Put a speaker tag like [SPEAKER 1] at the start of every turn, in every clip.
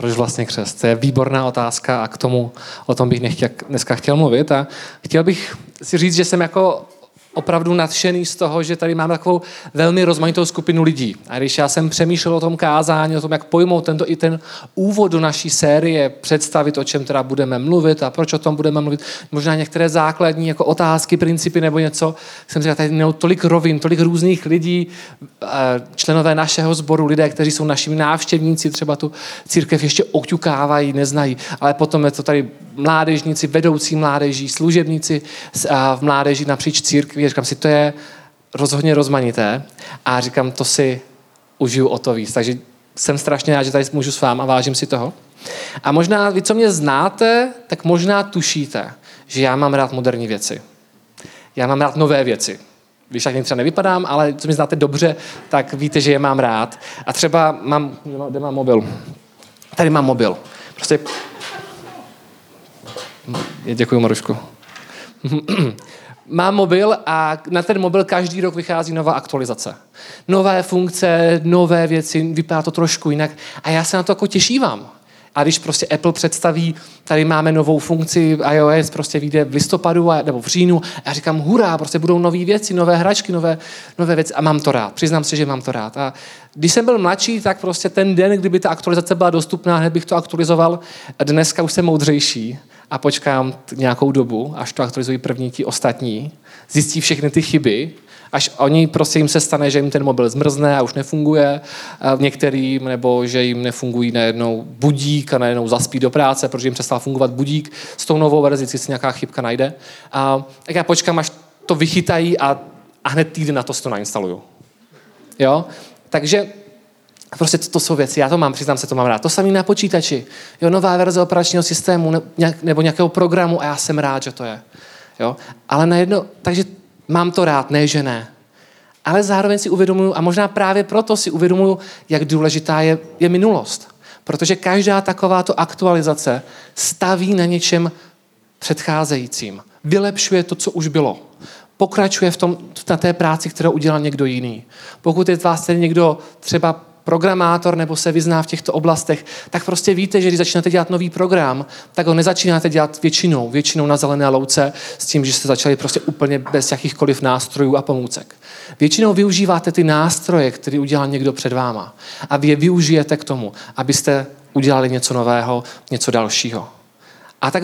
[SPEAKER 1] Proč vlastně křest? To je výborná otázka a k tomu o tom bych nechtěl, dneska chtěl mluvit. A chtěl bych si říct, že jsem jako opravdu nadšený z toho, že tady máme takovou velmi rozmanitou skupinu lidí. A když já jsem přemýšlel o tom kázání, o tom, jak pojmout tento i ten úvod do naší série, představit, o čem teda budeme mluvit a proč o tom budeme mluvit, možná některé základní jako otázky, principy nebo něco, jsem říkal, tady měl tolik rovin, tolik různých lidí, členové našeho sboru, lidé, kteří jsou našimi návštěvníci, třeba tu církev ještě oťukávají, neznají, ale potom je to tady mládežníci, vedoucí mládeží, služebníci v mládeži napříč církví. Říkám si, to je rozhodně rozmanité a říkám, to si užiju o to víc. Takže jsem strašně rád, že tady můžu s vámi a vážím si toho. A možná vy, co mě znáte, tak možná tušíte, že já mám rád moderní věci. Já mám rád nové věci. Když tak třeba nevypadám, ale co mě znáte dobře, tak víte, že je mám rád. A třeba mám, kde mám mobil? Tady mám mobil. Prostě Děkuji, Marušku. Mám mobil a na ten mobil každý rok vychází nová aktualizace. Nové funkce, nové věci, vypadá to trošku jinak a já se na to jako těšívám. A když prostě Apple představí, tady máme novou funkci iOS, prostě vyjde v listopadu a, nebo v říjnu, a já říkám, hurá, prostě budou nové věci, nové hračky, nové, nové věci a mám to rád. Přiznám se, že mám to rád. A když jsem byl mladší, tak prostě ten den, kdyby ta aktualizace byla dostupná, hned bych to aktualizoval. Dneska už jsem moudřejší a počkám nějakou dobu, až to aktualizují první ti ostatní, zjistí všechny ty chyby, až oni prostě jim se stane, že jim ten mobil zmrzne a už nefunguje některým, nebo že jim nefungují najednou budík a najednou zaspí do práce, protože jim přestal fungovat budík s tou novou verzí, si nějaká chybka najde. A tak já počkám, až to vychytají a, a hned týden na to si to nainstaluju. Jo? Takže Prostě to, to jsou věci, já to mám, přiznám se, to mám rád. To samé na počítači. Jo, nová verze operačního systému ne, nebo nějakého programu a já jsem rád, že to je. Jo? Ale najedno, takže mám to rád, ne, že ne. Ale zároveň si uvědomuju, a možná právě proto si uvědomuju, jak důležitá je, je minulost. Protože každá takováto aktualizace staví na něčem předcházejícím. Vylepšuje to, co už bylo. Pokračuje v tom, na té práci, kterou udělal někdo jiný. Pokud je vás tedy někdo třeba programátor nebo se vyzná v těchto oblastech, tak prostě víte, že když začínáte dělat nový program, tak ho nezačínáte dělat většinou, většinou na zelené louce s tím, že jste začali prostě úplně bez jakýchkoliv nástrojů a pomůcek. Většinou využíváte ty nástroje, které udělal někdo před váma a vy je využijete k tomu, abyste udělali něco nového, něco dalšího. A tak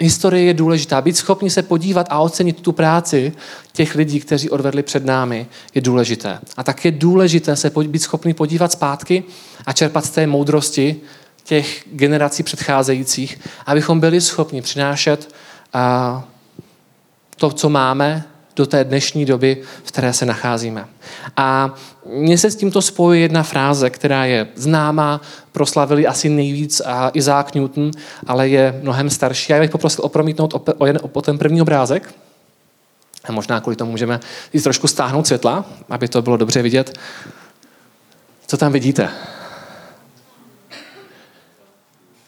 [SPEAKER 1] historie je důležitá. Být schopni se podívat a ocenit tu práci těch lidí, kteří odvedli před námi, je důležité. A tak je důležité se být schopni podívat zpátky a čerpat z té moudrosti těch generací předcházejících, abychom byli schopni přinášet to, co máme, do té dnešní doby, v které se nacházíme. A mně se s tímto spojuje jedna fráze, která je známá, proslavili asi nejvíc a Isaac Newton, ale je mnohem starší. Já bych poprosil opromítnout o, o, o ten první obrázek. A možná kvůli tomu můžeme jít trošku stáhnout světla, aby to bylo dobře vidět. Co tam vidíte?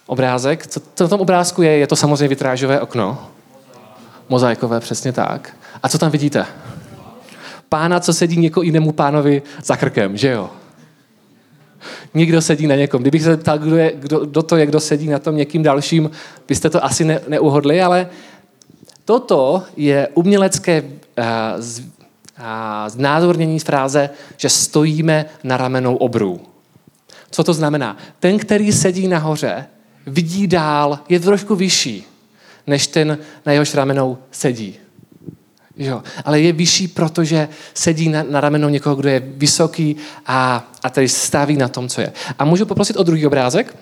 [SPEAKER 1] Obrázek. Co, co na tom obrázku je? Je to samozřejmě vitrážové okno. Mozaikové, přesně tak. A co tam vidíte? Pána, co sedí někoho jinému pánovi za krkem, že jo? Někdo sedí na někom. Kdybych se ptal, kdo, je, kdo, kdo to je, kdo sedí na tom někým dalším, byste to asi ne, neuhodli, ale toto je umělecké uh, z, uh, znázornění fráze, že stojíme na ramenou obrů. Co to znamená? Ten, který sedí nahoře, vidí dál, je trošku vyšší, než ten, na jehož ramenou sedí. Jo, ale je vyšší, protože sedí na, na ramenou někoho, kdo je vysoký a, a tady staví na tom, co je. A můžu poprosit o druhý obrázek?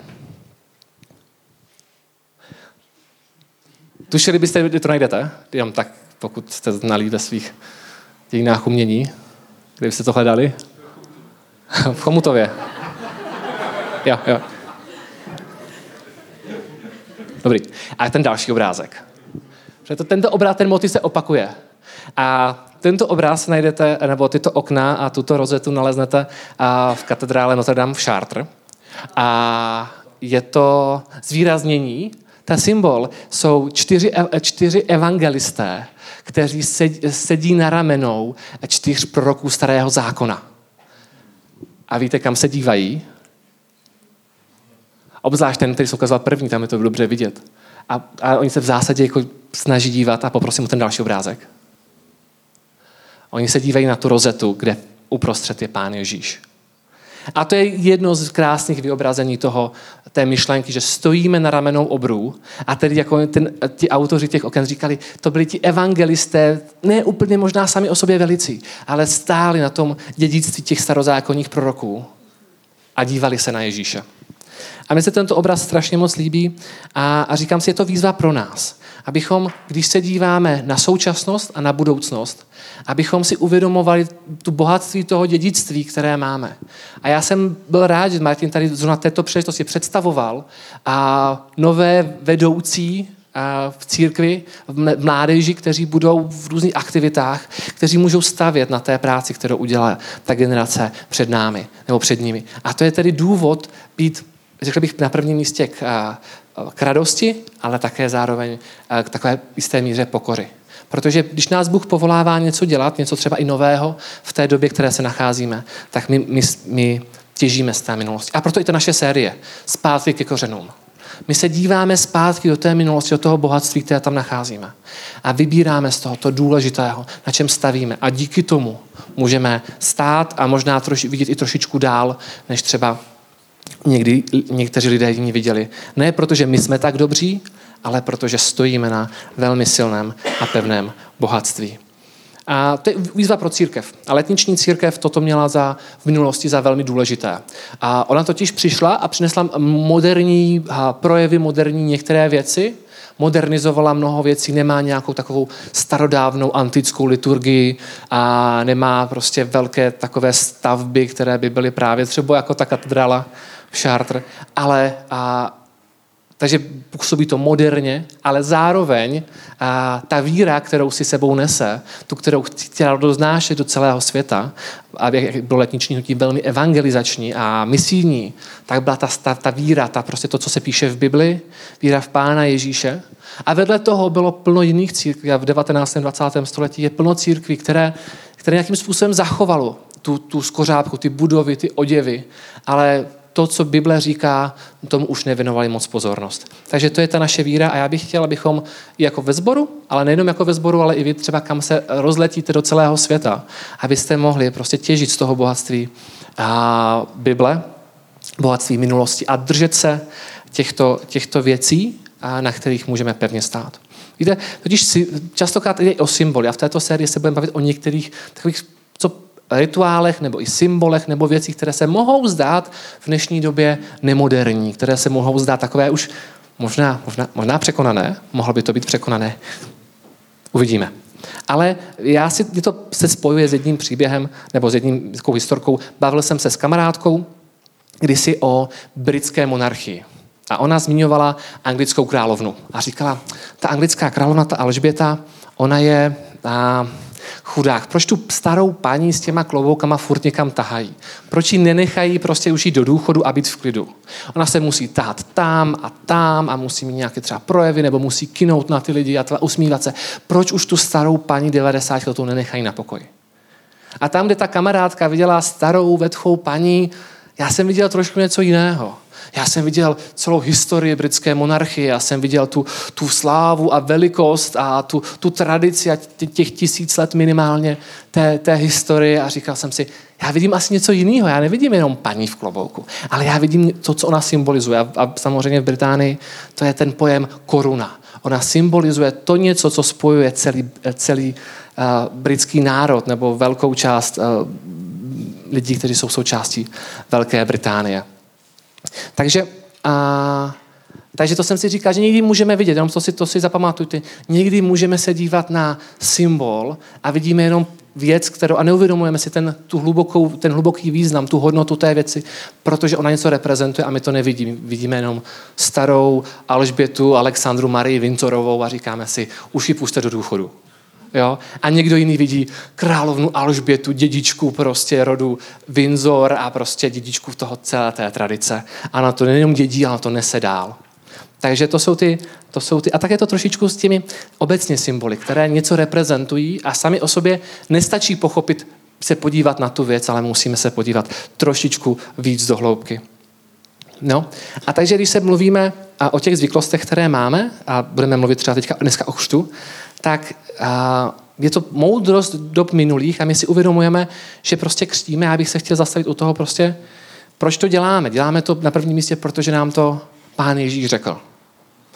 [SPEAKER 1] Tušili byste, kde to najdete? Jenom tak, pokud jste znalí ve svých dějinách umění. Kde byste to hledali? v Chomutově. Jo, jo. Dobrý. A ten další obrázek. Protože to, tento obrázek, ten motiv se opakuje. A tento obraz najdete, nebo tyto okna a tuto rozetu naleznete v katedrále Notre Dame v Chartres. A je to zvýraznění, ten symbol jsou čtyři, čtyři evangelisté, kteří sedí na ramenou čtyř proroků starého zákona. A víte, kam se dívají? Obzvlášť ten, který se ukazoval první, tam je to dobře vidět. A, a oni se v zásadě jako snaží dívat a poprosím o ten další obrázek. Oni se dívají na tu rozetu, kde uprostřed je Pán Ježíš. A to je jedno z krásných vyobrazení toho, té myšlenky, že stojíme na ramenou obrů a tedy jako ten, ti autoři těch oken říkali, to byli ti evangelisté, ne úplně možná sami o sobě velicí, ale stáli na tom dědictví těch starozákonních proroků a dívali se na Ježíše. A mi se tento obraz strašně moc líbí a, a říkám si, je to výzva pro nás. Abychom, když se díváme na současnost a na budoucnost, abychom si uvědomovali tu bohatství toho dědictví, které máme. A já jsem byl rád, že Martin tady zrovna této příležitosti představoval a nové vedoucí v církvi, v mládeži, kteří budou v různých aktivitách, kteří můžou stavět na té práci, kterou udělá ta generace před námi nebo před nimi. A to je tedy důvod být, řekl bych, na prvním místě k, k radosti, ale také zároveň k takové jisté míře pokory. Protože když nás Bůh povolává něco dělat, něco třeba i nového v té době, které se nacházíme, tak my, my, my těžíme z té minulosti. A proto i to naše série Zpátky ke kořenům. My se díváme zpátky do té minulosti, do toho bohatství, které tam nacházíme. A vybíráme z toho to důležitého, na čem stavíme. A díky tomu můžeme stát a možná troši, vidět i trošičku dál, než třeba někdy někteří lidé jiní viděli. Ne protože my jsme tak dobří, ale protože stojíme na velmi silném a pevném bohatství. A to je výzva pro církev. A letniční církev toto měla za, v minulosti za velmi důležité. A ona totiž přišla a přinesla moderní projevy, moderní některé věci, modernizovala mnoho věcí, nemá nějakou takovou starodávnou antickou liturgii a nemá prostě velké takové stavby, které by byly právě třeba jako ta katedrála Chartres, ale a, takže působí to moderně, ale zároveň a, ta víra, kterou si sebou nese, tu, kterou chtěla doznášet do celého světa, a jak bylo letniční hnutí velmi evangelizační a misijní, tak byla ta, ta, ta víra, ta prostě to, co se píše v Bibli, víra v Pána Ježíše. A vedle toho bylo plno jiných církví a v 19. 20. století je plno církví, které, které nějakým způsobem zachovalo tu, tu skořápku, ty budovy, ty oděvy, ale to, co Bible říká, tomu už nevěnovali moc pozornost. Takže to je ta naše víra a já bych chtěl, abychom i jako ve sboru, ale nejenom jako ve sboru, ale i vy třeba kam se rozletíte do celého světa, abyste mohli prostě těžit z toho bohatství a Bible, bohatství minulosti a držet se těchto, těchto věcí, a na kterých můžeme pevně stát. Víte, totiž si, častokrát jde o symboly a v této sérii se budeme bavit o některých takových, co rituálech nebo i symbolech nebo věcích, které se mohou zdát v dnešní době nemoderní, které se mohou zdát takové už možná, možná, možná překonané, mohlo by to být překonané. Uvidíme. Ale já si to se spojuje s jedním příběhem nebo s jedním historkou. Bavil jsem se s kamarádkou kdysi o britské monarchii. A ona zmiňovala anglickou královnu. A říkala, ta anglická královna, ta Alžběta, ona je, a, chudák. Proč tu starou paní s těma kloboukama furt někam tahají? Proč ji nenechají prostě už jít do důchodu a být v klidu? Ona se musí tahat tam a tam a musí mít nějaké třeba projevy nebo musí kinout na ty lidi a usmívat se. Proč už tu starou paní 90 letou nenechají na pokoji? A tam, kde ta kamarádka viděla starou vetchou paní, já jsem viděl trošku něco jiného. Já jsem viděl celou historii britské monarchie, já jsem viděl tu, tu slávu a velikost a tu, tu tradici a těch tisíc let minimálně té, té historie a říkal jsem si, já vidím asi něco jiného, já nevidím jenom paní v klobouku, ale já vidím to, co ona symbolizuje. A, samozřejmě v Británii to je ten pojem koruna. Ona symbolizuje to něco, co spojuje celý, celý uh, britský národ nebo velkou část uh, lidí, kteří jsou součástí Velké Británie. Takže, a, takže to jsem si říkal, že někdy můžeme vidět, jenom to si, to si zapamatujte, někdy můžeme se dívat na symbol a vidíme jenom věc, kterou, a neuvědomujeme si ten, tu hlubokou, ten hluboký význam, tu hodnotu té věci, protože ona něco reprezentuje a my to nevidíme. Vidíme jenom starou Alžbětu, Alexandru Marii Vintorovou a říkáme si, už ji puste do důchodu. Jo? A někdo jiný vidí královnu Alžbětu, dědičku prostě rodu Windsor a prostě dědičku toho celé té tradice. A na to nejenom dědí, ale to nese dál. Takže to jsou, ty, to jsou ty, a také to trošičku s těmi obecně symboly, které něco reprezentují a sami o sobě nestačí pochopit, se podívat na tu věc, ale musíme se podívat trošičku víc do hloubky. No. A takže, když se mluvíme a o těch zvyklostech, které máme, a budeme mluvit třeba teďka dneska o chřtu, tak je to moudrost dob minulých a my si uvědomujeme, že prostě křtíme. Já bych se chtěl zastavit u toho prostě, proč to děláme. Děláme to na prvním místě, protože nám to pán Ježíš řekl.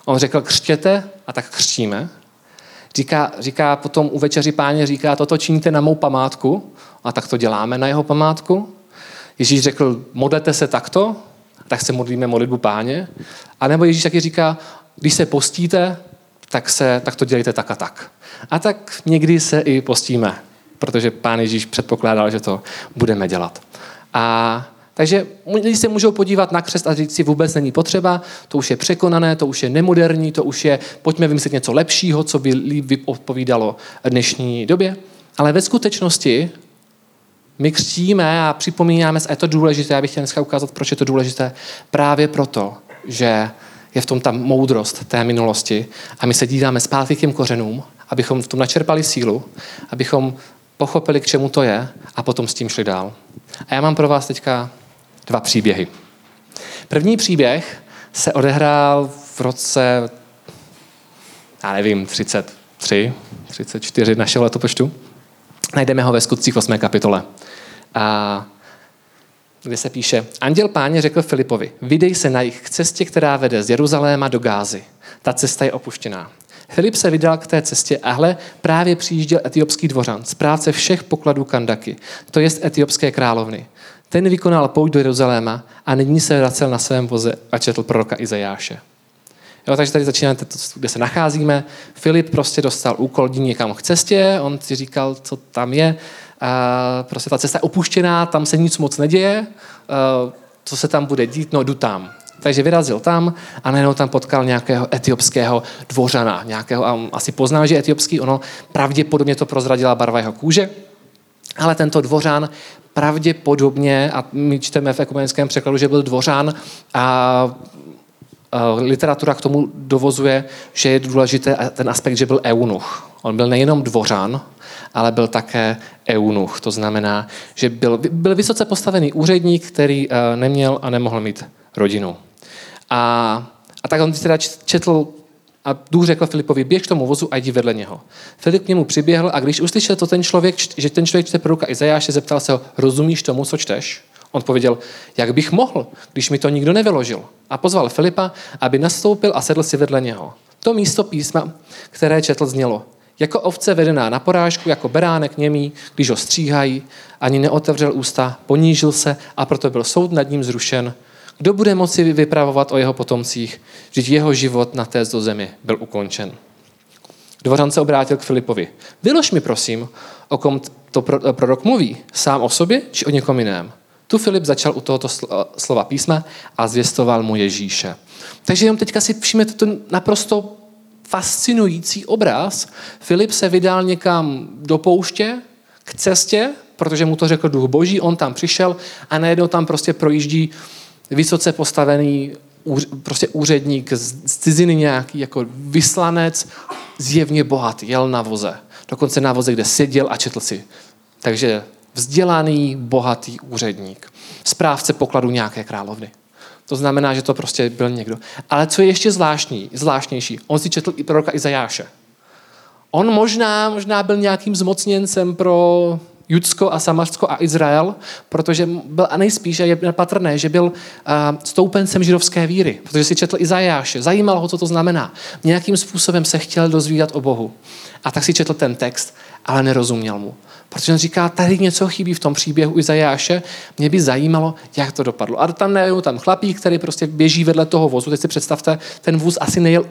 [SPEAKER 1] On řekl, křtěte a tak křtíme. Říká, říká potom u večeři páně, říká, toto činíte na mou památku a tak to děláme na jeho památku. Ježíš řekl, modlete se takto, tak se modlíme modlitbu páně. A nebo Ježíš taky říká, když se postíte, tak, se, tak to dělejte tak a tak. A tak někdy se i postíme, protože pán Ježíš předpokládal, že to budeme dělat. A takže lidi se můžou podívat na křest a říct si, vůbec není potřeba, to už je překonané, to už je nemoderní, to už je, pojďme vymyslet něco lepšího, co by odpovídalo dnešní době. Ale ve skutečnosti my křtíme a připomínáme, a je to důležité, já bych chtěl dneska ukázat, proč je to důležité, právě proto, že je v tom ta moudrost té minulosti a my se díváme zpátky k těm kořenům, abychom v tom načerpali sílu, abychom pochopili, k čemu to je a potom s tím šli dál. A já mám pro vás teďka dva příběhy. První příběh se odehrál v roce, já nevím, 33, 34 našeho letopočtu. Najdeme ho ve skutcích 8. kapitole. A kde se píše, Anděl páně řekl Filipovi, vydej se na jich k cestě, která vede z Jeruzaléma do Gázy. Ta cesta je opuštěná. Filip se vydal k té cestě a hle, právě přijížděl etiopský dvořan, správce všech pokladů Kandaky, to jest etiopské královny. Ten vykonal pouť do Jeruzaléma a nyní se vracel na svém voze a četl proroka Izajáše. Jo, takže tady začínáme, kde se nacházíme. Filip prostě dostal úkol jít někam k cestě, on si říkal, co tam je. A prostě ta cesta je opuštěná, tam se nic moc neděje. Co se tam bude dít? No, jdu tam. Takže vyrazil tam a najednou tam potkal nějakého etiopského dvořana. Nějakého, a asi poznal, že etiopský, ono pravděpodobně to prozradila barva jeho kůže. Ale tento dvořan pravděpodobně, a my čteme v ekumenickém překladu, že byl dvořan a literatura k tomu dovozuje, že je důležité ten aspekt, že byl eunuch. On byl nejenom dvořan, ale byl také eunuch. To znamená, že byl, byl vysoce postavený úředník, který eh, neměl a nemohl mít rodinu. A, a tak on teda četl a Bůh řekl Filipovi, běž k tomu vozu a jdi vedle něho. Filip k němu přiběhl a když uslyšel to ten člověk, že ten člověk čte proroka Izajáše, zeptal se ho, rozumíš tomu, co čteš? On pověděl, jak bych mohl, když mi to nikdo nevyložil. A pozval Filipa, aby nastoupil a sedl si vedle něho. To místo písma, které četl, znělo. Jako ovce vedená na porážku, jako beránek němý, když ho stříhají, ani neotevřel ústa, ponížil se a proto byl soud nad ním zrušen. Kdo bude moci vypravovat o jeho potomcích, že jeho život na té zemi byl ukončen. Dvořan se obrátil k Filipovi. Vylož mi prosím, o kom to prorok mluví. Sám o sobě či o někom jiném? Tu Filip začal u tohoto slova písma a zvěstoval mu Ježíše. Takže jenom teďka si všimněte to naprosto fascinující obraz. Filip se vydal někam do pouště, k cestě, protože mu to řekl duch boží, on tam přišel a najednou tam prostě projíždí vysoce postavený prostě úředník z ciziny nějaký, jako vyslanec, zjevně bohatý, jel na voze. Dokonce na voze, kde seděl a četl si. Takže vzdělaný, bohatý úředník. Správce pokladu nějaké královny. To znamená, že to prostě byl někdo. Ale co je ještě zvláštní, zvláštnější, on si četl i proroka Izajáše. On možná, možná byl nějakým zmocněncem pro Judsko a Samařsko a Izrael, protože byl a nejspíš je patrné, že byl uh, stoupencem židovské víry, protože si četl Izajáše, zajímalo ho, co to znamená. Nějakým způsobem se chtěl dozvídat o Bohu. A tak si četl ten text, ale nerozuměl mu. Protože on říká, tady něco chybí v tom příběhu Izajáše, mě by zajímalo, jak to dopadlo. A tam nejel tam chlapík, který prostě běží vedle toho vozu. Teď si představte, ten vůz asi nejel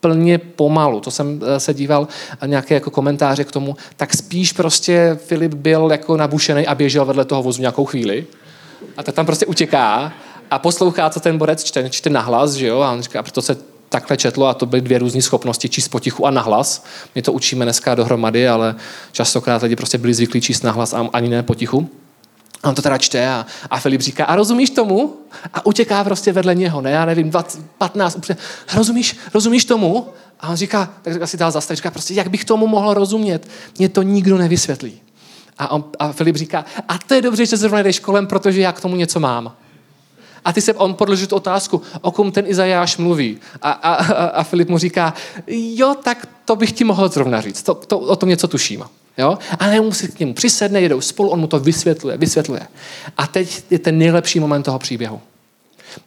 [SPEAKER 1] plně pomalu. To jsem eh, se díval nějaké jako komentáře k tomu. Tak spíš prostě Filip byl jako nabušený a běžel vedle toho vozu nějakou chvíli. A tak tam prostě utěká a poslouchá, co ten borec čte, čte nahlas, že jo? A on říká, proto se takhle četlo a to byly dvě různé schopnosti, číst potichu a nahlas. My to učíme dneska dohromady, ale častokrát lidi prostě byli zvyklí číst nahlas a ani ne potichu. A on to teda čte a, a Filip říká, a rozumíš tomu? A utěká prostě vedle něho, ne, já nevím, 20, 15, upře, rozumíš, rozumíš tomu? A on říká, tak si dál zastavit, říká prostě, jak bych tomu mohl rozumět? Mě to nikdo nevysvětlí. A, on, a Filip říká, a to je dobře, že se zrovna jdeš kolem, protože já k tomu něco mám. A ty se, on podložil tu otázku, o kom ten Izajáš mluví. A, a, a, a Filip mu říká, jo, tak to bych ti mohl zrovna říct, to, to, o tom něco tuším. Jo? A ne si k němu přisedne, jedou spolu, on mu to vysvětluje, vysvětluje. A teď je ten nejlepší moment toho příběhu.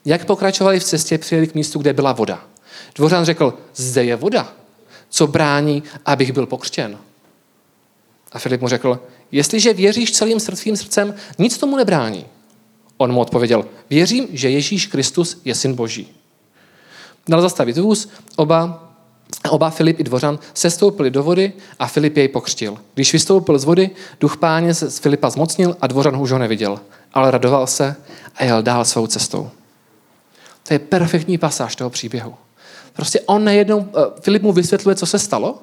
[SPEAKER 1] Jak pokračovali v cestě, přijeli k místu, kde byla voda. Dvořan řekl, zde je voda. Co brání, abych byl pokřtěn? A Filip mu řekl, jestliže věříš celým svým srdcem, nic tomu nebrání. On mu odpověděl, věřím, že Ježíš Kristus je syn Boží. Dal zastavit vůz, oba, oba Filip i Dvořan sestoupili do vody a Filip jej pokřtil. Když vystoupil z vody, duch páně se z Filipa zmocnil a Dvořan už ho neviděl, ale radoval se a jel dál svou cestou. To je perfektní pasáž toho příběhu. Prostě on nejednou, eh, Filip mu vysvětluje, co se stalo,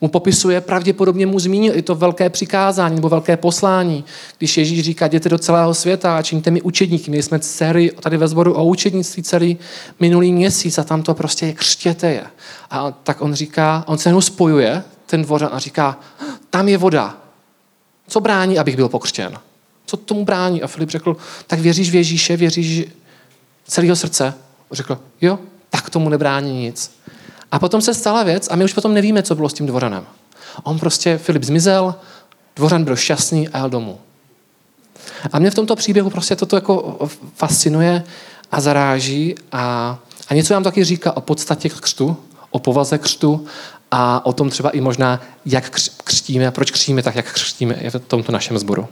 [SPEAKER 1] mu popisuje, pravděpodobně mu zmínil i to velké přikázání nebo velké poslání, když Ježíš říká, jděte do celého světa a činíte mi učedníky. My jsme dcery tady ve sboru o učednictví celý minulý měsíc a tam to prostě je, křtěte je. A tak on říká, on se jenom spojuje, ten dvořan a říká, tam je voda. Co brání, abych byl pokřtěn? Co tomu brání? A Filip řekl, tak věříš v Ježíše, věříš celého srdce? Řekl, jo, tak tomu nebrání nic. A potom se stala věc a my už potom nevíme, co bylo s tím dvoranem. On prostě, Filip zmizel, dvořan byl šťastný a jel domů. A mě v tomto příběhu prostě toto jako fascinuje a zaráží a, a něco nám taky říká o podstatě křtu, o povaze křtu a o tom třeba i možná, jak křtíme, proč křtíme tak, jak křtíme v tomto našem sboru.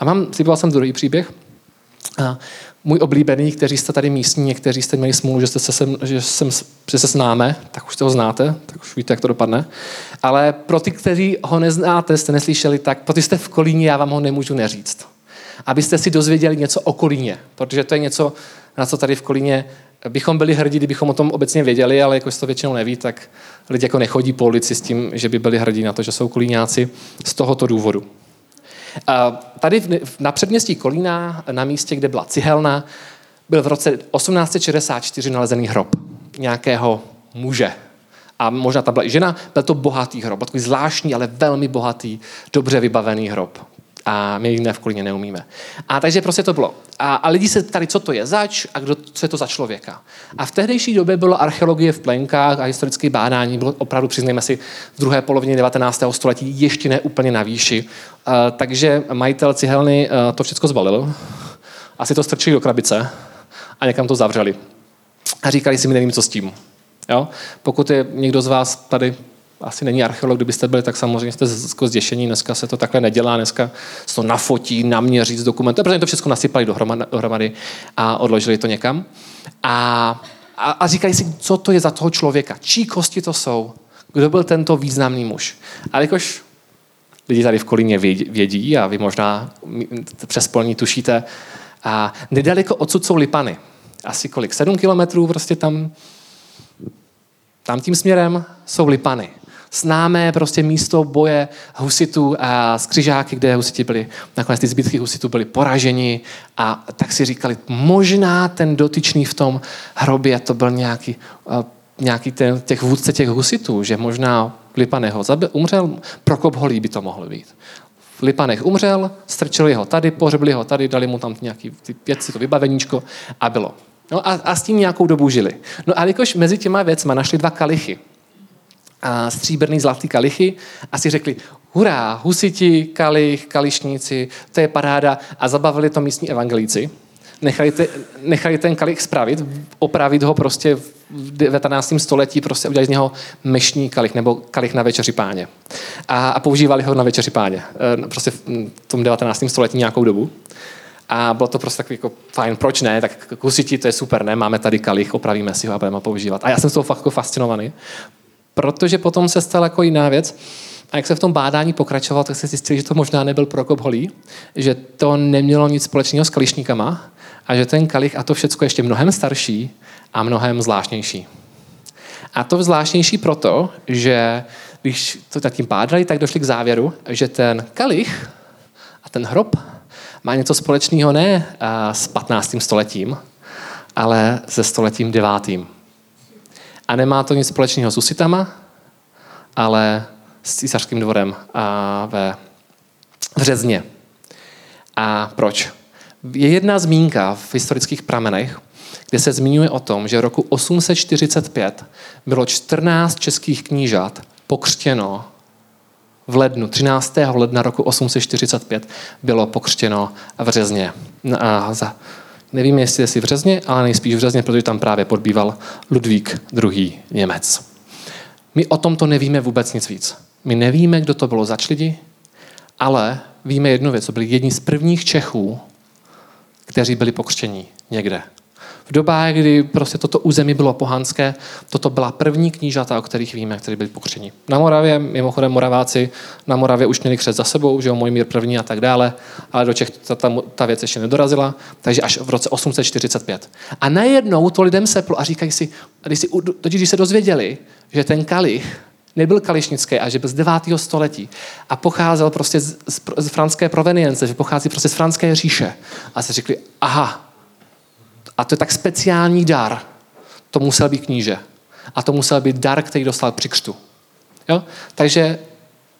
[SPEAKER 1] A mám, připravil jsem druhý příběh. A můj oblíbený, kteří jste tady místní, někteří jste měli smůlu, že, jste se sem, že, jsem, že se známe, tak už to ho znáte, tak už víte, jak to dopadne. Ale pro ty, kteří ho neznáte, jste neslyšeli, tak pro ty jste v Kolíně, já vám ho nemůžu neříct. Abyste si dozvěděli něco o Kolíně, protože to je něco, na co tady v Kolíně bychom byli hrdí, kdybychom o tom obecně věděli, ale jako to většinou neví, tak lidi jako nechodí po ulici s tím, že by byli hrdí na to, že jsou kolíňáci z tohoto důvodu. Tady na předměstí Kolína, na místě, kde byla cihelna, byl v roce 1864 nalezený hrob nějakého muže. A možná ta byla i žena, byl to bohatý hrob, takový zvláštní, ale velmi bohatý, dobře vybavený hrob a my jiné v Kolíně neumíme. A takže prostě to bylo. A, a lidi se ptali, co to je zač a kdo, co je to za člověka. A v tehdejší době bylo archeologie v plenkách a historické bádání bylo opravdu, přiznejme si, v druhé polovině 19. století ještě ne úplně na výši. Uh, takže majitel cihelny uh, to všechno zbalil, asi to strčili do krabice a někam to zavřeli. A říkali si, my nevím, co s tím. Jo? Pokud je někdo z vás tady asi není archeolog, kdybyste byli, tak samozřejmě jste zděšení. Dneska se to takhle nedělá, dneska se to nafotí, naměří, zdokumentuje, protože to všechno nasypali dohromady a odložili to někam. A, a, a říkají si, co to je za toho člověka, čí kosti to jsou, kdo byl tento významný muž. Ale jakož lidi tady v Kolíně vědí a vy možná přes polní tušíte, a nedaleko odsud jsou Lipany. Asi kolik? Sedm kilometrů prostě tam, tam tím směrem jsou Lipany známé prostě místo boje husitů a skřižáky, kde husiti byli, nakonec ty zbytky husitů byli poraženi a tak si říkali, možná ten dotyčný v tom hrobě to byl nějaký, uh, nějaký ten, těch vůdce těch husitů, že možná Lipaneho zabil, umřel, Prokop Holý by to mohl být. Lipanech umřel, strčili ho tady, pohřbili ho tady, dali mu tam nějaký ty věci, to vybaveníčko a bylo. No a, a s tím nějakou dobu žili. No a jakož mezi těma věcma našli dva kalichy a stříbrný zlatý kalichy a si řekli, hurá, husiti, kalich, kališníci, to je paráda a zabavili to místní evangelíci. Nechali, te, nechali ten kalich spravit, opravit ho prostě v 19. století, prostě udělali z něho mešní kalich nebo kalich na večeři páně. A, a používali ho na večeři páně. E, prostě v tom 19. století nějakou dobu. A bylo to prostě takový jako fajn, proč ne, tak husiti, to je super, ne, máme tady kalich, opravíme si ho a budeme ho používat. A já jsem z toho fakt jako fascinovaný, protože potom se stala jako jiná věc. A jak se v tom bádání pokračoval, tak se zjistili, že to možná nebyl Prokop Holý, že to nemělo nic společného s kališníkama a že ten kalich a to všechno ještě mnohem starší a mnohem zvláštnější. A to zvláštnější proto, že když to tím bádali, tak došli k závěru, že ten kalich a ten hrob má něco společného ne s 15. stoletím, ale se stoletím devátým. A nemá to nic společného s usitama, ale s císařským dvorem a ve v A proč? Je jedna zmínka v historických pramenech, kde se zmiňuje o tom, že v roku 845 bylo 14 českých knížat pokřtěno v lednu, 13. ledna roku 845 bylo pokřtěno v Řezně. A za, nevím, jestli je si v Řezně, ale nejspíš v Řezně, protože tam právě podbýval Ludvík II. Němec. My o tomto nevíme vůbec nic víc. My nevíme, kdo to bylo zač lidi, ale víme jednu věc. To byli jedni z prvních Čechů, kteří byli pokřtění někde. V dobách, kdy prostě toto území bylo pohanské, toto byla první knížata, o kterých víme, kteří byli pokřtění. Na Moravě, mimochodem Moraváci, na Moravě už měli křest za sebou, že jo, můj mír první a tak dále, ale do Čech ta, ta, ta věc ještě nedorazila, takže až v roce 845. A najednou to lidem seplo a říkají si, když, si, když se dozvěděli, že ten kalich nebyl kališnický a že byl z 9. století a pocházel prostě z, z, z franské provenience, že pochází prostě z franské říše. A se řekli, aha, a to je tak speciální dar, to musel být kníže. A to musel být dar, který dostal při křtu. Jo? Takže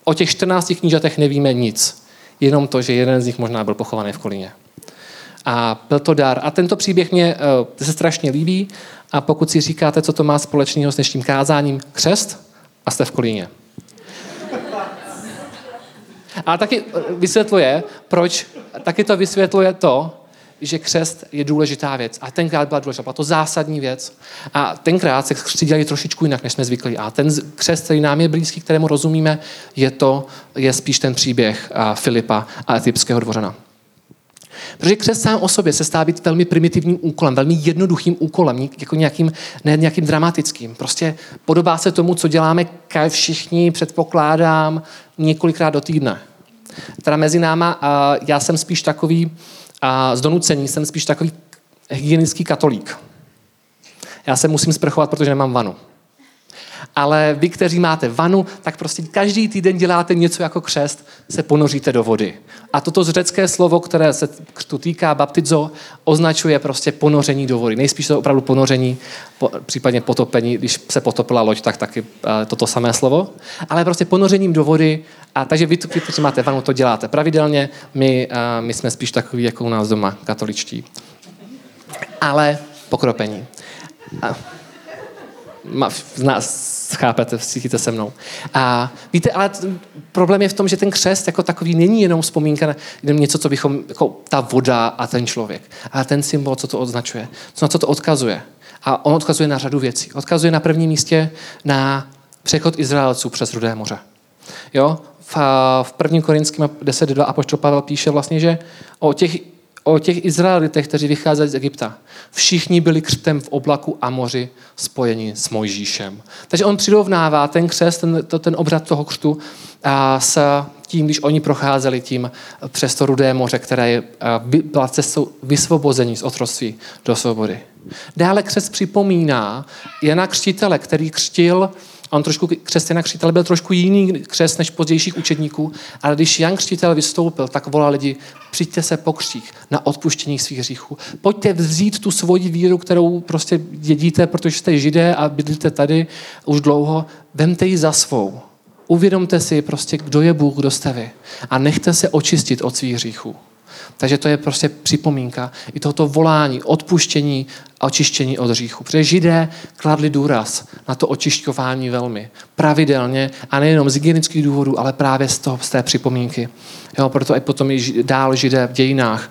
[SPEAKER 1] o těch 14 knížatech nevíme nic. Jenom to, že jeden z nich možná byl pochovaný v Kolíně. A byl to dar. A tento příběh mě uh, se strašně líbí. A pokud si říkáte, co to má společného s dnešním kázáním, křest a jste v Kolíně. A taky vysvětluje, proč, taky to vysvětluje to, že křest je důležitá věc. A tenkrát byla důležitá, byla to zásadní věc. A tenkrát se křti dělali trošičku jinak, než jsme zvyklí. A ten křest, který nám je blízký, kterému rozumíme, je to, je spíš ten příběh Filipa a etipského dvořana. Protože křest sám o sobě se stává být velmi primitivním úkolem, velmi jednoduchým úkolem, jako nějakým, ne nějakým dramatickým. Prostě podobá se tomu, co děláme všichni, předpokládám, několikrát do týdne. Teda mezi náma, já jsem spíš takový, a z donucení jsem spíš takový hygienický katolík. Já se musím sprchovat, protože nemám vanu. Ale vy, kteří máte vanu, tak prostě každý týden děláte něco jako křest, se ponoříte do vody. A toto řecké slovo, které se tu týká baptizo, označuje prostě ponoření do vody. Nejspíš to opravdu ponoření, po, případně potopení, když se potopila loď, tak taky uh, toto samé slovo. Ale prostě ponořením do vody. A takže vy, kteří máte vanu, to děláte pravidelně. My, uh, my jsme spíš takový, jako u nás doma, katoličtí. Ale pokropení. A, z nás chápete, cítíte se mnou. A víte, ale problém je v tom, že ten křest jako takový není jenom vzpomínka na něco, co bychom, jako ta voda a ten člověk, ale ten symbol, co to označuje, co na co to odkazuje. A on odkazuje na řadu věcí. Odkazuje na prvním místě na přechod Izraelců přes Rudé moře. Jo? V, v prvním Korinském 10.2 apoštol Pavel píše vlastně, že o těch o těch Izraelitech, kteří vycházeli z Egypta. Všichni byli křtem v oblaku a moři spojeni s Mojžíšem. Takže on přirovnává ten křest, ten, to, ten obřad toho křtu a s tím, když oni procházeli tím přes to rudé moře, které je, byla cestou vysvobození z otroctví do svobody. Dále křest připomíná Jana Křtitele, který křtil a on trošku, křesťan křtitel byl trošku jiný křest než pozdějších učedníků, ale když Jan Křtitel vystoupil, tak volal lidi, přijďte se pokřtít na odpuštění svých hříchů. Pojďte vzít tu svoji víru, kterou prostě dědíte, protože jste židé a bydlíte tady už dlouho, vemte ji za svou. Uvědomte si prostě, kdo je Bůh, kdo jste vy. A nechte se očistit od svých hříchů. Takže to je prostě připomínka i tohoto volání, odpuštění a očištění od hříchu. Protože židé kladli důraz na to očišťování velmi pravidelně a nejenom z hygienických důvodů, ale právě z, toho, z té připomínky. Jo, proto i potom i dál židé v dějinách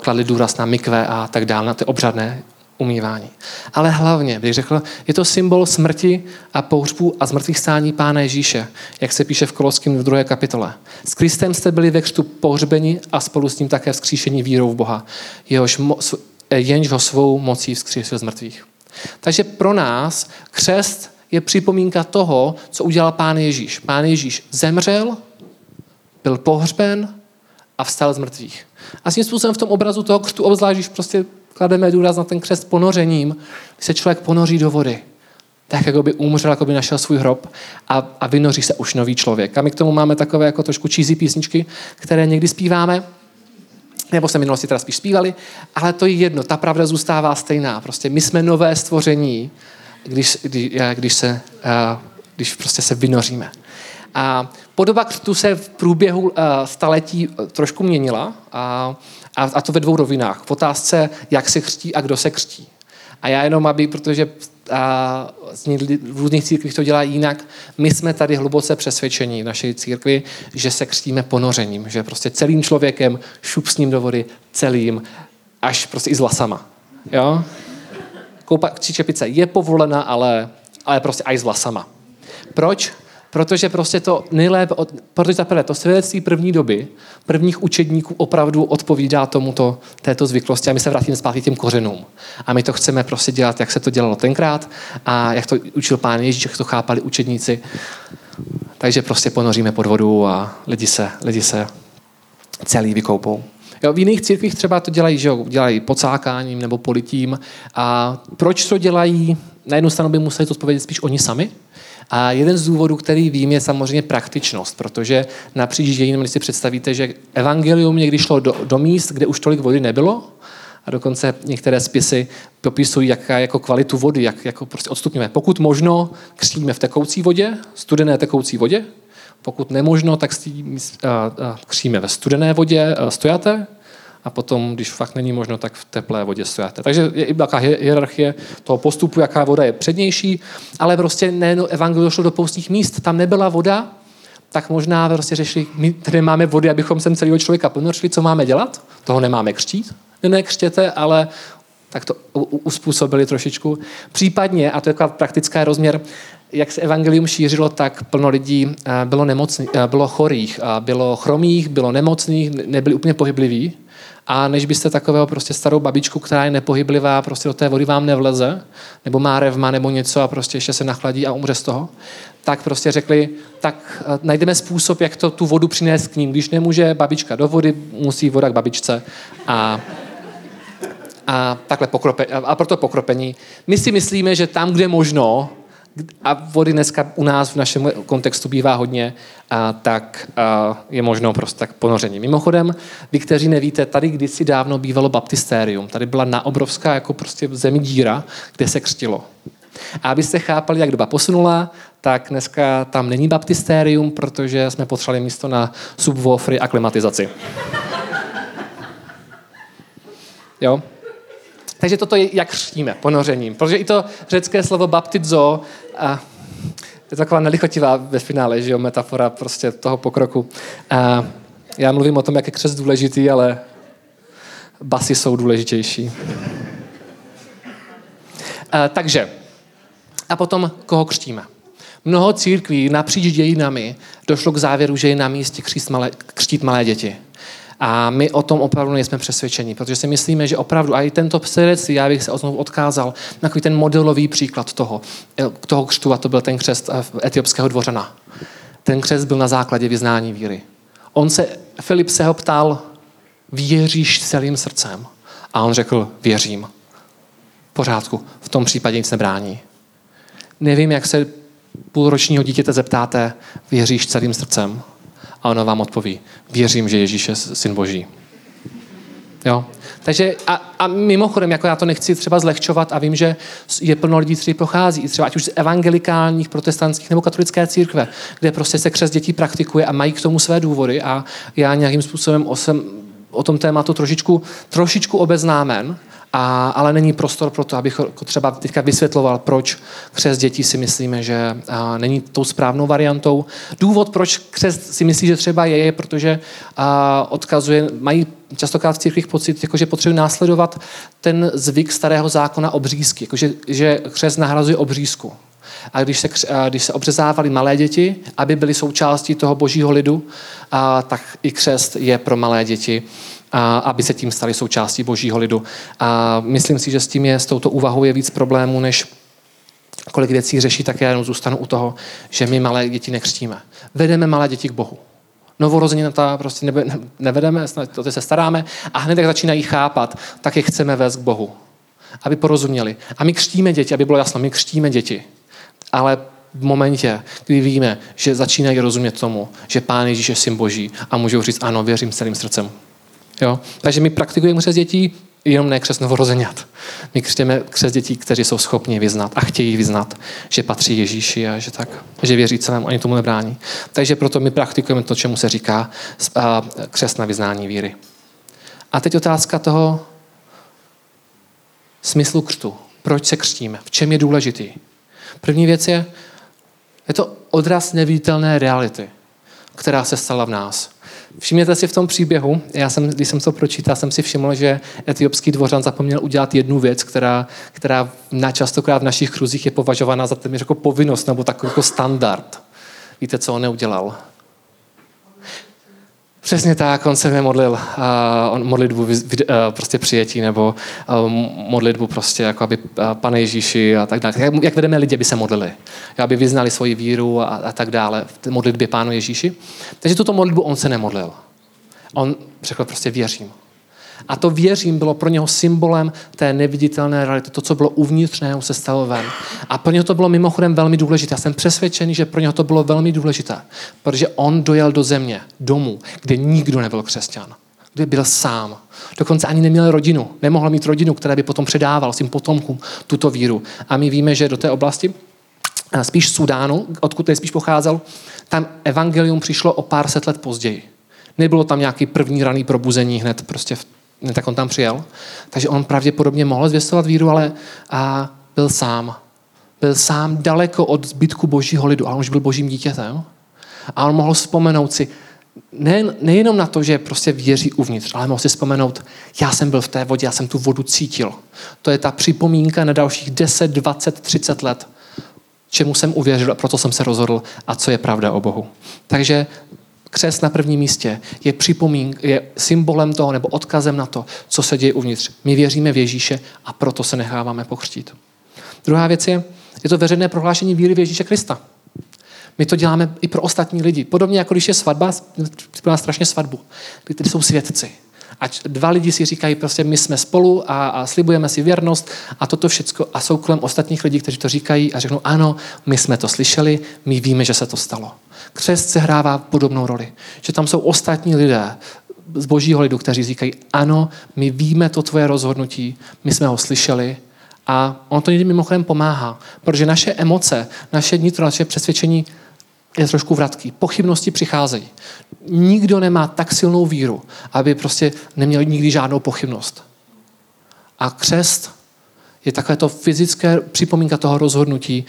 [SPEAKER 1] kladli důraz na mikve a tak dále, na ty obřadné umývání. Ale hlavně, bych řekl, je to symbol smrti a pohřbu a zmrtvých stání Pána Ježíše, jak se píše v Koloským v druhé kapitole. S Kristem jste byli ve křtu pohřbeni a spolu s ním také vzkříšení vírou v Boha, jehož mo- jenž ho svou mocí vzkřísil z mrtvých. Takže pro nás křest je připomínka toho, co udělal Pán Ježíš. Pán Ježíš zemřel, byl pohřben a vstal z mrtvých. A svým způsobem v tom obrazu toho křtu, obzvlášť, když prostě klademe důraz na ten křest ponořením, když se člověk ponoří do vody, tak jako by umřel, jako by našel svůj hrob a, a vynoří se už nový člověk. A my k tomu máme takové jako trošku cheesy písničky, které někdy zpíváme, nebo se minulosti teda spíš zpívali, ale to je jedno, ta pravda zůstává stejná. Prostě my jsme nové stvoření, když, když, když, se, když prostě se vynoříme. A podoba křtu se v průběhu staletí trošku měnila a, a, a to ve dvou rovinách. V otázce, jak se křtí a kdo se křtí. A já jenom, aby, protože a v různých církvích to dělá jinak. My jsme tady hluboce přesvědčení v naší církvi, že se křtíme ponořením, že prostě celým člověkem šup s ním do vody, celým, až prostě i s vlasama. Jo? Koupa, čepice je povolena, ale, ale prostě i s vlasama. Proč? Protože prostě to nejlépe, protože zaprvé to svědectví první doby, prvních učedníků opravdu odpovídá tomuto, této zvyklosti a my se vrátíme zpátky těm kořenům. A my to chceme prostě dělat, jak se to dělalo tenkrát a jak to učil pán Ježíš, jak to chápali učedníci. Takže prostě ponoříme pod vodu a lidi se, lidi se celý vykoupou. Jo, v jiných církvích třeba to dělají, že jo, dělají pocákáním nebo politím. A proč to dělají? Na jednu stranu by museli to odpovědět spíš oni sami, a jeden z důvodů, který vím, je samozřejmě praktičnost, protože napříč dějinami, když si představíte, že evangelium někdy šlo do, do míst, kde už tolik vody nebylo, a dokonce některé spisy popisují, jaká jako kvalitu vody, jak jako prostě odstupňujeme. Pokud možno, křtíme v tekoucí vodě, studené tekoucí vodě, pokud nemožno, tak křtíme ve studené vodě stojaté, a potom, když fakt není možno, tak v teplé vodě stojáte. Takže je i taková hierarchie toho postupu, jaká voda je přednější, ale prostě nejen evangelium došlo do poustních míst, tam nebyla voda, tak možná prostě řešili, my tady máme vody, abychom sem celého člověka ponořili, co máme dělat? Toho nemáme křtít? Ne, ne křtěte, ale tak to uspůsobili trošičku. Případně, a to je taková praktická rozměr, jak se evangelium šířilo, tak plno lidí eh, bylo, nemocný, eh, bylo chorých, bylo chromých, bylo nemocných, nebyli úplně pohybliví. A než byste takového prostě starou babičku, která je nepohyblivá, prostě do té vody vám nevleze, nebo má revma nebo něco a prostě ještě se nachladí a umře z toho, tak prostě řekli, tak eh, najdeme způsob, jak to tu vodu přinést k ním. Když nemůže babička do vody, musí voda k babičce. A a takhle pokrope, a proto pokropení. My si myslíme, že tam, kde možno, a vody dneska u nás v našem kontextu bývá hodně, a tak a je možno prostě tak ponoření. Mimochodem, vy, kteří nevíte, tady kdysi dávno bývalo baptistérium. Tady byla na obrovská jako prostě zemi díra, kde se křtilo. A abyste chápali, jak doba posunula, tak dneska tam není baptistérium, protože jsme potřebovali místo na subwoofry a klimatizaci. Jo? Takže toto je, jak chřtíme, ponořením. Protože i to řecké slovo baptizo, a je taková nelichotivá ve finále, že jo, metafora prostě toho pokroku. A já mluvím o tom, jak je křest důležitý, ale basy jsou důležitější. A, takže, a potom koho křtíme? Mnoho církví napříč dějinami došlo k závěru, že je na místě křtít malé, křtít malé děti. A my o tom opravdu nejsme přesvědčeni, protože si myslíme, že opravdu, a i tento svědectví, já bych se tom odkázal na ten modelový příklad toho, eh, toho křtu, a to byl ten křest eh, etiopského dvořana. Ten křest byl na základě vyznání víry. On se, Filip se ho ptal, věříš celým srdcem? A on řekl, věřím. V pořádku, v tom případě nic nebrání. Nevím, jak se půlročního dítěte zeptáte, věříš celým srdcem? A ono vám odpoví, věřím, že Ježíš je syn Boží. Jo? Takže a, a mimochodem, jako já to nechci třeba zlehčovat a vím, že je plno lidí, kteří prochází, třeba ať už z evangelikálních, protestantských nebo katolické církve, kde prostě se křes dětí praktikuje a mají k tomu své důvody a já nějakým způsobem osem, o tom tématu trošičku, trošičku obeznámen, a, ale není prostor pro to, abych třeba teďka vysvětloval, proč křest dětí si myslíme, že a, není tou správnou variantou. Důvod, proč křest si myslí, že třeba je, je protože a, odkazuje, mají častokrát v církvích pocit, jako, že potřebují následovat ten zvyk starého zákona obřízky, jako, že, že křest nahrazuje obřízku. A když se, když se obřezávali malé děti, aby byly součástí toho božího lidu, a, tak i křest je pro malé děti a aby se tím stali součástí božího lidu. A myslím si, že s tím je, s touto úvahou je víc problémů, než kolik věcí řeší, tak já jenom zůstanu u toho, že my malé děti nekřtíme. Vedeme malé děti k Bohu. ta prostě nebe, nevedeme, to se staráme a hned jak začínají chápat, tak je chceme vést k Bohu. Aby porozuměli. A my křtíme děti, aby bylo jasno, my křtíme děti. Ale v momentě, kdy víme, že začínají rozumět tomu, že Pán Ježíš je syn Boží a můžou říct, ano, věřím celým srdcem. Jo? Takže my praktikujeme křes dětí, jenom ne křes novorozeňat. My křtěme křes dětí, kteří jsou schopni vyznat a chtějí vyznat, že patří Ježíši a že tak, že věří celému, ani tomu nebrání. Takže proto my praktikujeme to, čemu se říká křes na vyznání víry. A teď otázka toho smyslu křtu. proč se křtíme, v čem je důležitý. První věc je, je to odraz neviditelné reality, která se stala v nás. Všimněte si v tom příběhu, já jsem, když jsem to pročítal, jsem si všiml, že etiopský dvořan zapomněl udělat jednu věc, která, která na častokrát v našich kruzích je považována za téměř jako povinnost nebo takový jako standard. Víte, co on neudělal? Přesně tak, on se modlil uh, on modlitbu uh, prostě přijetí nebo uh, modlitbu prostě jako aby uh, pane Ježíši a tak dále. Jak, jak vedeme lidi, aby se modlili, aby vyznali svoji víru a, a tak dále v modlitbě pánu Ježíši. Takže tuto modlitbu on se nemodlil. On řekl prostě věřím. A to věřím bylo pro něho symbolem té neviditelné reality. To, co bylo uvnitř něho, se stalo ven. A pro něho to bylo mimochodem velmi důležité. Já jsem přesvědčený, že pro něho to bylo velmi důležité, protože on dojel do země, domů, kde nikdo nebyl křesťan kde byl sám. Dokonce ani neměl rodinu. Nemohl mít rodinu, která by potom předával svým potomkům tuto víru. A my víme, že do té oblasti, spíš Sudánu, odkud spíš pocházel, tam evangelium přišlo o pár set let později. Nebylo tam nějaký první raný probuzení hned prostě v tak on tam přijel. Takže on pravděpodobně mohl zvěstovat víru, ale a byl sám. Byl sám daleko od zbytku božího lidu, ale on už byl božím dítětem. A on mohl vzpomenout si, ne, nejenom na to, že prostě věří uvnitř, ale mohl si vzpomenout, já jsem byl v té vodě, já jsem tu vodu cítil. To je ta připomínka na dalších 10, 20, 30 let, čemu jsem uvěřil a proto jsem se rozhodl a co je pravda o Bohu. Takže křest na prvním místě je připomínk, je symbolem toho nebo odkazem na to, co se děje uvnitř. My věříme v Ježíše a proto se necháváme pokřtít. Druhá věc je, je to veřejné prohlášení víry v Ježíše Krista. My to děláme i pro ostatní lidi. Podobně jako když je svatba, připomíná strašně svatbu, kdy jsou svědci. Ať dva lidi si říkají, prostě my jsme spolu a, a slibujeme si věrnost a toto všechno a jsou kolem ostatních lidí, kteří to říkají a řeknou, ano, my jsme to slyšeli, my víme, že se to stalo. Křest se hrává podobnou roli. Že tam jsou ostatní lidé z božího lidu, kteří říkají, ano, my víme to tvoje rozhodnutí, my jsme ho slyšeli a on to někdy mimochodem pomáhá, protože naše emoce, naše nitro, naše přesvědčení je trošku vratký. Pochybnosti přicházejí. Nikdo nemá tak silnou víru, aby prostě neměl nikdy žádnou pochybnost. A křest je takové to fyzické připomínka toho rozhodnutí,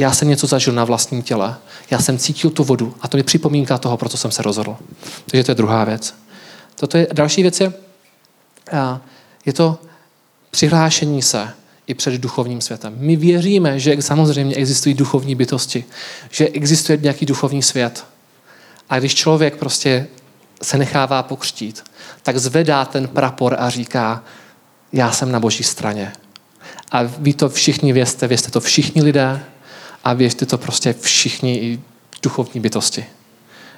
[SPEAKER 1] já jsem něco zažil na vlastním těle, já jsem cítil tu vodu a to je připomínka toho, proto jsem se rozhodl. Takže to je druhá věc. Toto je, další věc je, je to přihlášení se i před duchovním světem. My věříme, že samozřejmě existují duchovní bytosti, že existuje nějaký duchovní svět. A když člověk prostě se nechává pokřtít, tak zvedá ten prapor a říká, já jsem na boží straně. A vy to všichni vězte, vězte to všichni lidé, a věřte to prostě všichni duchovní bytosti.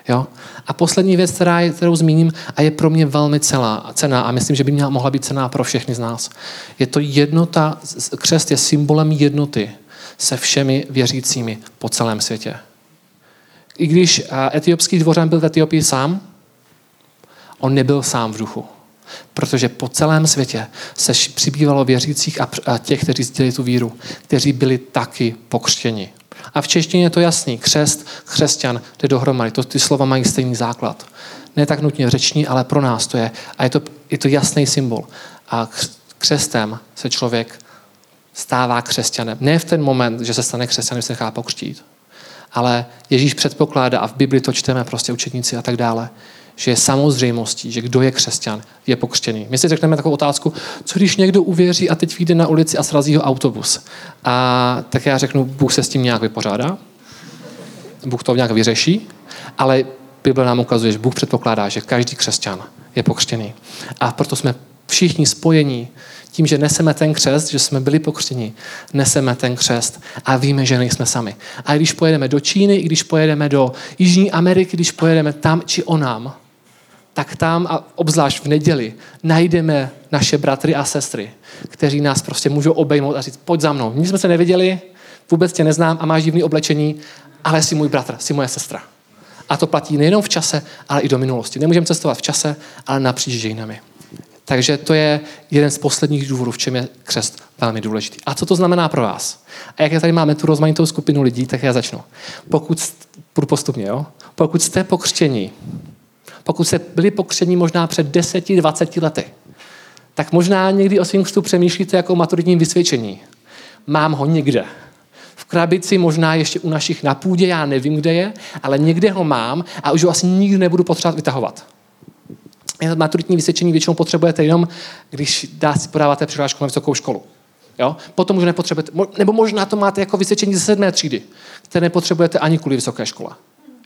[SPEAKER 1] Jo? A poslední věc, která je, kterou zmíním, a je pro mě velmi celá, cená, a myslím, že by měla, mohla být cená pro všechny z nás, je to jednota, křest je symbolem jednoty se všemi věřícími po celém světě. I když etiopský dvořan byl v Etiopii sám, on nebyl sám v duchu. Protože po celém světě se přibývalo věřících a těch, kteří sdělili tu víru, kteří byli taky pokřtěni. A v češtině je to jasný. Křest, křesťan, jde dohromady. To, ty slova mají stejný základ. Ne tak nutně řeční, ale pro nás to je. A je to, je to jasný symbol. A křestem se člověk stává křesťanem. Ne v ten moment, že se stane křesťanem, se nechá pokřtít. Ale Ježíš předpokládá, a v Bibli to čteme prostě učetníci a tak dále, že je samozřejmostí, že kdo je křesťan, je pokřtěný. My si řekneme takovou otázku, co když někdo uvěří a teď vyjde na ulici a srazí ho autobus. A tak já řeknu, Bůh se s tím nějak vypořádá, Bůh to nějak vyřeší, ale Bible nám ukazuje, že Bůh předpokládá, že každý křesťan je pokřtěný. A proto jsme všichni spojení tím, že neseme ten křest, že jsme byli pokřtěni, neseme ten křest a víme, že nejsme sami. A když pojedeme do Číny, i když pojedeme do Jižní Ameriky, když pojedeme tam či onám, tak tam, a obzvlášť v neděli, najdeme naše bratry a sestry, kteří nás prostě můžou obejmout a říct, pojď za mnou. Nic jsme se neviděli, vůbec tě neznám a máš divný oblečení, ale jsi můj bratr, jsi moje sestra. A to platí nejenom v čase, ale i do minulosti. Nemůžeme cestovat v čase, ale napříč dějinami. Takže to je jeden z posledních důvodů, v čem je křest velmi důležitý. A co to znamená pro vás? A jak tady máme tu rozmanitou skupinu lidí, tak já začnu. Pokud, budu postupně, jo? Pokud jste pokřtění, pokud jste byli pokřtění možná před 10-20 lety, tak možná někdy o svým přemýšlíte jako o maturitním vysvědčení. mám ho někde. V krabici, možná ještě u našich na půdě, já nevím, kde je, ale někde ho mám a už ho asi nikdy nebudu potřebovat vytahovat. Maturitní vysvědčení většinou potřebujete jenom, když dá si podáváte přihlášku na vysokou školu. Jo? Potom už nepotřebujete, nebo možná to máte jako vysvědčení ze sedmé třídy, které nepotřebujete ani kvůli vysoké škole.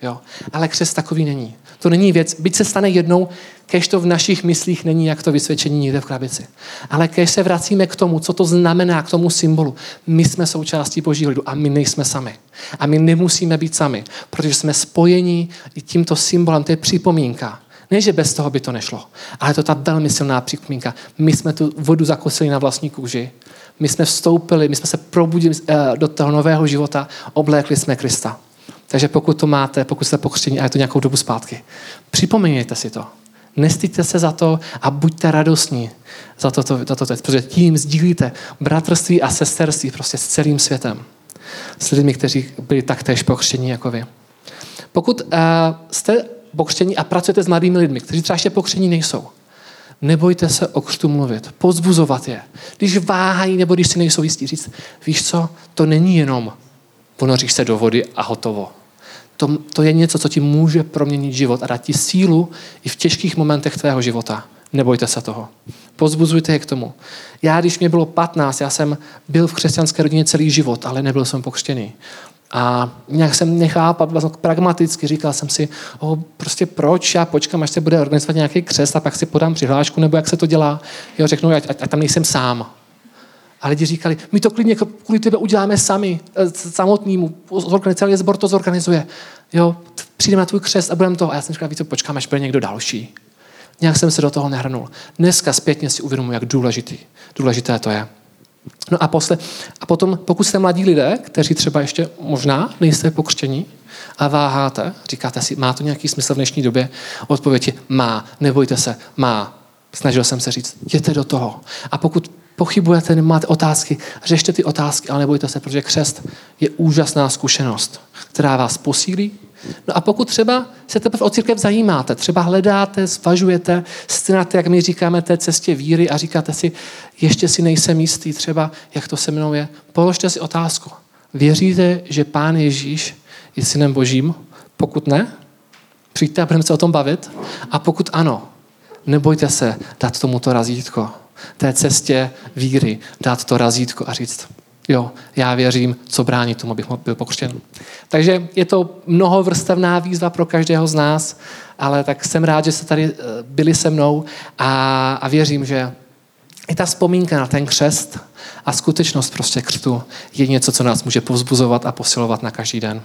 [SPEAKER 1] Jo? Ale křest takový není. To není věc, byť se stane jednou, kež to v našich myslích není jak to vysvědčení někde v krabici. Ale kež se vracíme k tomu, co to znamená, k tomu symbolu. My jsme součástí Božího lidu a my nejsme sami. A my nemusíme být sami, protože jsme spojeni i tímto symbolem, to je připomínka. Ne, že bez toho by to nešlo, ale to ta velmi silná připomínka. My jsme tu vodu zakosili na vlastní kůži. My jsme vstoupili, my jsme se probudili eh, do toho nového života, oblékli jsme Krista. Takže pokud to máte, pokud jste pokřtěni a je to nějakou dobu zpátky, připomínejte si to. Nestyďte se za to a buďte radostní za to, za to, protože tím sdílíte bratrství a sesterství prostě s celým světem. S lidmi, kteří byli taktéž pokřtění jako vy. Pokud uh, jste pokřtění a pracujete s mladými lidmi, kteří třeba ještě pokřtění nejsou, nebojte se o křtu mluvit, pozbuzovat je. Když váhají nebo když si nejsou jistí, říct, víš co, to není jenom ponoříš se do vody a hotovo. To, to je něco, co ti může proměnit život a dát ti sílu i v těžkých momentech tvého života. Nebojte se toho. Pozbuzujte je k tomu. Já, když mě bylo 15, já jsem byl v křesťanské rodině celý život, ale nebyl jsem pokřtěný. A nějak jsem nechápal, vlastně pragmaticky říkal jsem si, oh, prostě proč já počkám, až se bude organizovat nějaký křest a pak si podám přihlášku, nebo jak se to dělá. Jo, řeknu, ať, ať, ať tam nejsem sám. A lidi říkali, my to klidně kvůli tebe uděláme sami, eh, samotnému, celý zbor to zorganizuje. Jo, přijdeme na tvůj křest a budeme to. A já jsem říkal, víte, počkám, až bude někdo další. Nějak jsem se do toho nehrnul. Dneska zpětně si uvědomuji, jak důležitý, důležité to je. No a, posle, a potom, pokud jste mladí lidé, kteří třeba ještě možná nejste pokřtění a váháte, říkáte si, má to nějaký smysl v dnešní době? Odpověď je, má, nebojte se, má. Snažil jsem se říct, jděte do toho. A pokud pochybujete máte otázky, řešte ty otázky, ale nebojte se, protože křest je úžasná zkušenost, která vás posílí. No a pokud třeba se teprve o církev zajímáte, třeba hledáte, zvažujete, té, jak my říkáme, té cestě víry a říkáte si, ještě si nejsem jistý, třeba jak to se mnou je, položte si otázku. Věříte, že Pán Ježíš je synem Božím? Pokud ne, přijďte a budeme se o tom bavit. A pokud ano, nebojte se dát tomuto razítko té cestě víry dát to razítko a říct, jo, já věřím, co brání tomu, abych byl pokřtěn. Takže je to mnohovrstevná výzva pro každého z nás, ale tak jsem rád, že jste tady eh, byli se mnou a, a věřím, že i ta vzpomínka na ten křest a skutečnost prostě křtu je něco, co nás může povzbuzovat a posilovat na každý den.